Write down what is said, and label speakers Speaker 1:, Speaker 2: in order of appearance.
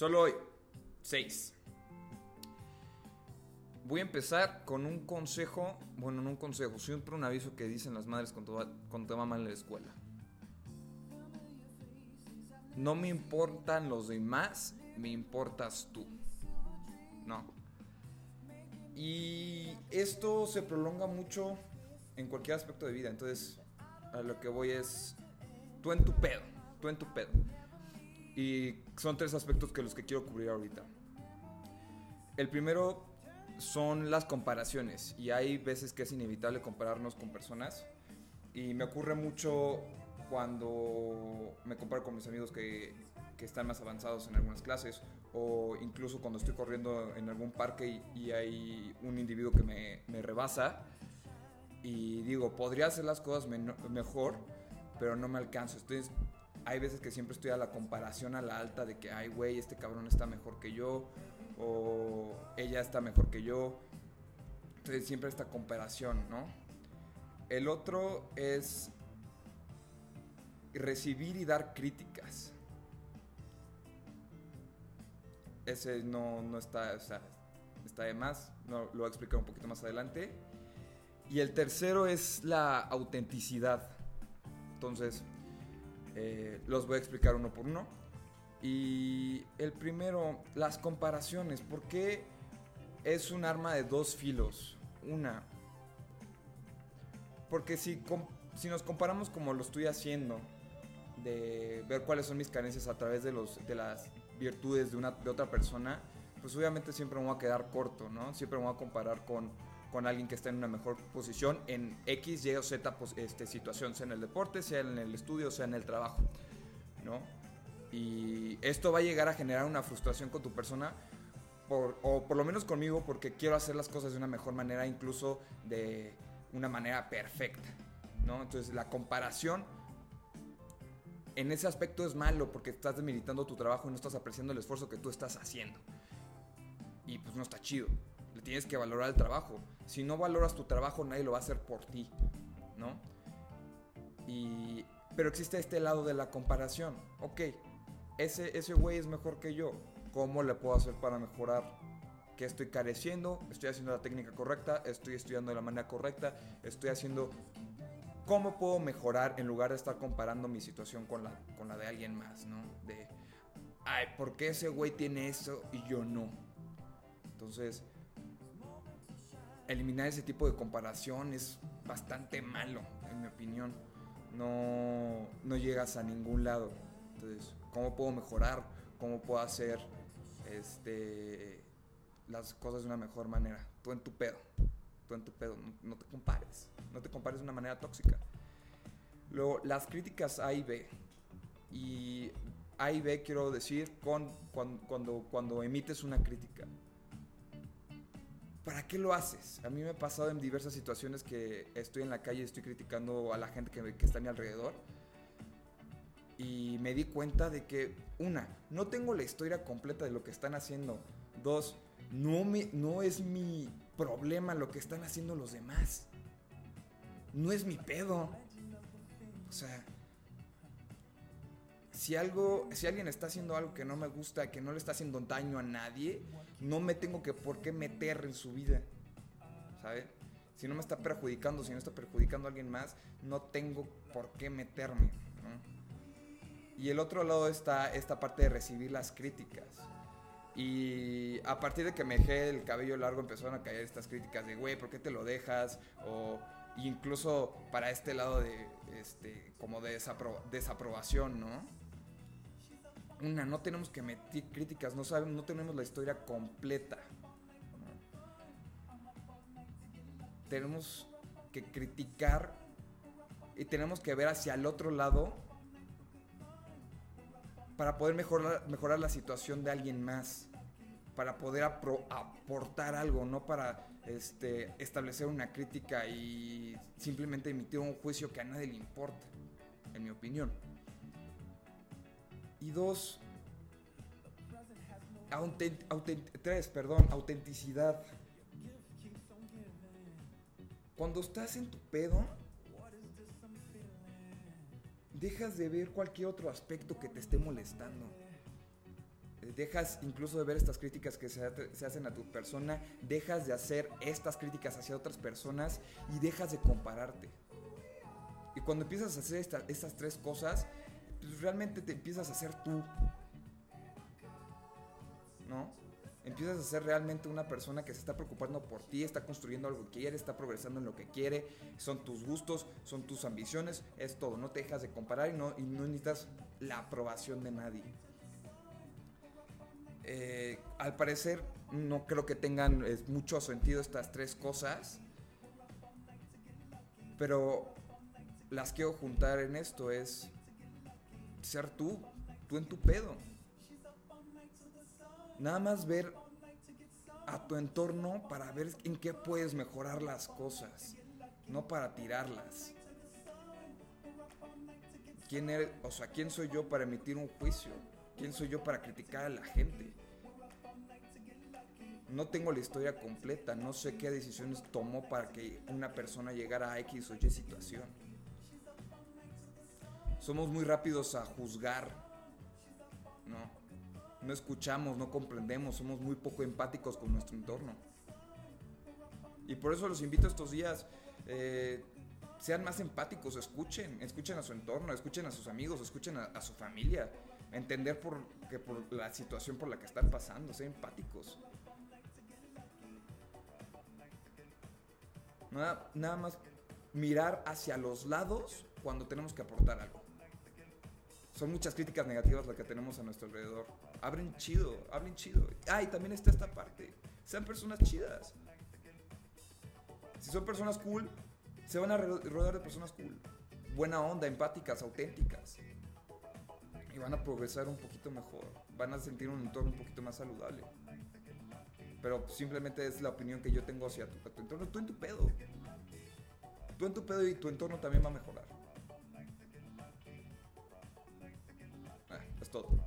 Speaker 1: Solo hoy. 6. Voy a empezar con un consejo, bueno, no un consejo, siempre un aviso que dicen las madres cuando, te va mal en la escuela. No me importan los demás, me importas tú. No. Y esto se prolonga mucho en cualquier aspecto de vida, entonces a lo que voy es tú en tu pedo, tú en tu pedo. Y son tres aspectos que los que quiero cubrir ahorita. El primero son las comparaciones y hay veces que es inevitable compararnos con personas y me ocurre mucho cuando me comparo con mis amigos que, que están más avanzados en algunas clases o incluso cuando estoy corriendo en algún parque y, y hay un individuo que me, me rebasa y digo, podría hacer las cosas men- mejor, pero no me alcanzo. Entonces, hay veces que siempre estoy a la comparación a la alta de que, ay, güey, este cabrón está mejor que yo, o ella está mejor que yo. Entonces, siempre esta comparación, ¿no? El otro es recibir y dar críticas. Ese no, no está, o sea, está de más, no, lo voy a explicar un poquito más adelante. Y el tercero es la autenticidad. Entonces, eh, los voy a explicar uno por uno. Y el primero, las comparaciones. ¿Por qué es un arma de dos filos? Una, porque si, si nos comparamos como lo estoy haciendo, de ver cuáles son mis carencias a través de, los, de las virtudes de, una, de otra persona, pues obviamente siempre me voy a quedar corto, ¿no? Siempre me voy a comparar con, con alguien que está en una mejor posición en X, Y o Z pos- este, situación, sea en el deporte, sea en el estudio, sea en el trabajo, ¿no? Y esto va a llegar a generar una frustración con tu persona, por- o por lo menos conmigo, porque quiero hacer las cosas de una mejor manera, incluso de una manera perfecta, ¿no? Entonces la comparación en ese aspecto es malo porque estás demeritando tu trabajo y no estás apreciando el esfuerzo que tú estás haciendo. Y pues no está chido. Le tienes que valorar el trabajo. Si no valoras tu trabajo, nadie lo va a hacer por ti, ¿no? Y pero existe este lado de la comparación. Ok, ese ese güey es mejor que yo. ¿Cómo le puedo hacer para mejorar? ¿Qué estoy careciendo? ¿Estoy haciendo la técnica correcta? ¿Estoy estudiando de la manera correcta? ¿Estoy haciendo cómo puedo mejorar en lugar de estar comparando mi situación con la, con la de alguien más, ¿no? De, ay, ¿por qué ese güey tiene eso y yo no? Entonces, eliminar ese tipo de comparación es bastante malo, en mi opinión. No, no llegas a ningún lado. Entonces, ¿cómo puedo mejorar? ¿Cómo puedo hacer este, las cosas de una mejor manera? Tú en tu pedo tú en tu pedo, no, te compares, no te compares de una manera tóxica. Luego, las críticas A y B. Y A y B quiero decir con, cuando, cuando emites una crítica. ¿Para qué lo haces? A mí me ha pasado en diversas situaciones que estoy en la calle y estoy criticando a la gente que, está a mi alrededor. Y me di cuenta de que, una, no tengo la historia completa de lo que están haciendo. Dos, no, me, no es mi problema lo que están haciendo los demás. No es mi pedo. O sea, si algo, si alguien está haciendo algo que no me gusta, que no le está haciendo daño a nadie, no me tengo que por qué meter en su vida. ¿Sabes? Si no me está perjudicando, si no está perjudicando a alguien más, no tengo por qué meterme. Y el otro lado está esta parte de recibir las críticas. Y a partir de que me dejé el cabello largo empezaron a caer estas críticas de, güey, ¿por qué te lo dejas? O incluso para este lado de, este, como de desapro- desaprobación, ¿no? Una, no tenemos que meter críticas, no, sabemos, no tenemos la historia completa. Tenemos que criticar y tenemos que ver hacia el otro lado para poder mejorar, mejorar la situación de alguien más, para poder aportar algo, no para este, establecer una crítica y simplemente emitir un juicio que a nadie le importa, en mi opinión. Y dos, tres, perdón, autenticidad. Cuando estás en tu pedo, dejas de ver cualquier otro aspecto que te esté molestando. Eh, Dejas incluso de ver estas críticas que se, hacen a tu persona, dejas de hacer estas críticas hacia otras personas y dejas de compararte. Y cuando empiezas a hacer esta- estas tres cosas, realmente te empiezas a ser tú. ¿No? Empiezas a ser realmente una persona que se está preocupando por ti, está construyendo algo que quiere, está progresando en lo que quiere, son tus gustos, son tus ambiciones, es todo. No te dejas de comparar y no, necesitas la aprobación de nadie. Eh, al parecer, no creo que tengan eh, mucho sentido estas tres cosas, pero las quiero juntar en esto: es ser tú, tú en tu pedo. Nada más ver a tu entorno para ver en qué puedes mejorar las cosas, no para tirarlas. ¿Quién eres? O sea, ¿quién soy yo para emitir un juicio? ¿Quién soy yo para criticar a la gente? No tengo la historia completa, no sé qué decisiones tomó para que una persona llegara a X o Y situación. Somos muy rápidos a juzgar, ¿no? No escuchamos, no comprendemos, somos muy poco empáticos con nuestro entorno. Y por eso los invito estos días, eh, sean más empáticos, escuchen, escuchen a su entorno, escuchen a sus amigos, escuchen a, a su familia, entender por, que por la situación por la que están pasando, sean empáticos. Nada, nada más mirar hacia los lados cuando tenemos que aportar algo. Son muchas críticas negativas las que tenemos a nuestro alrededor. Hablen chido, hablen chido. Ah, y también está esta parte. Sean personas chidas. Si son personas cool, se van a ro- rodear de personas cool. Buena onda, empáticas, auténticas. Y van a progresar un poquito mejor. Van a sentir un entorno un poquito más saludable. Pero simplemente es la opinión que yo tengo hacia tu entorno. Tú en tu pedo. Tú en tu pedo y tu entorno también va a mejorar. Es.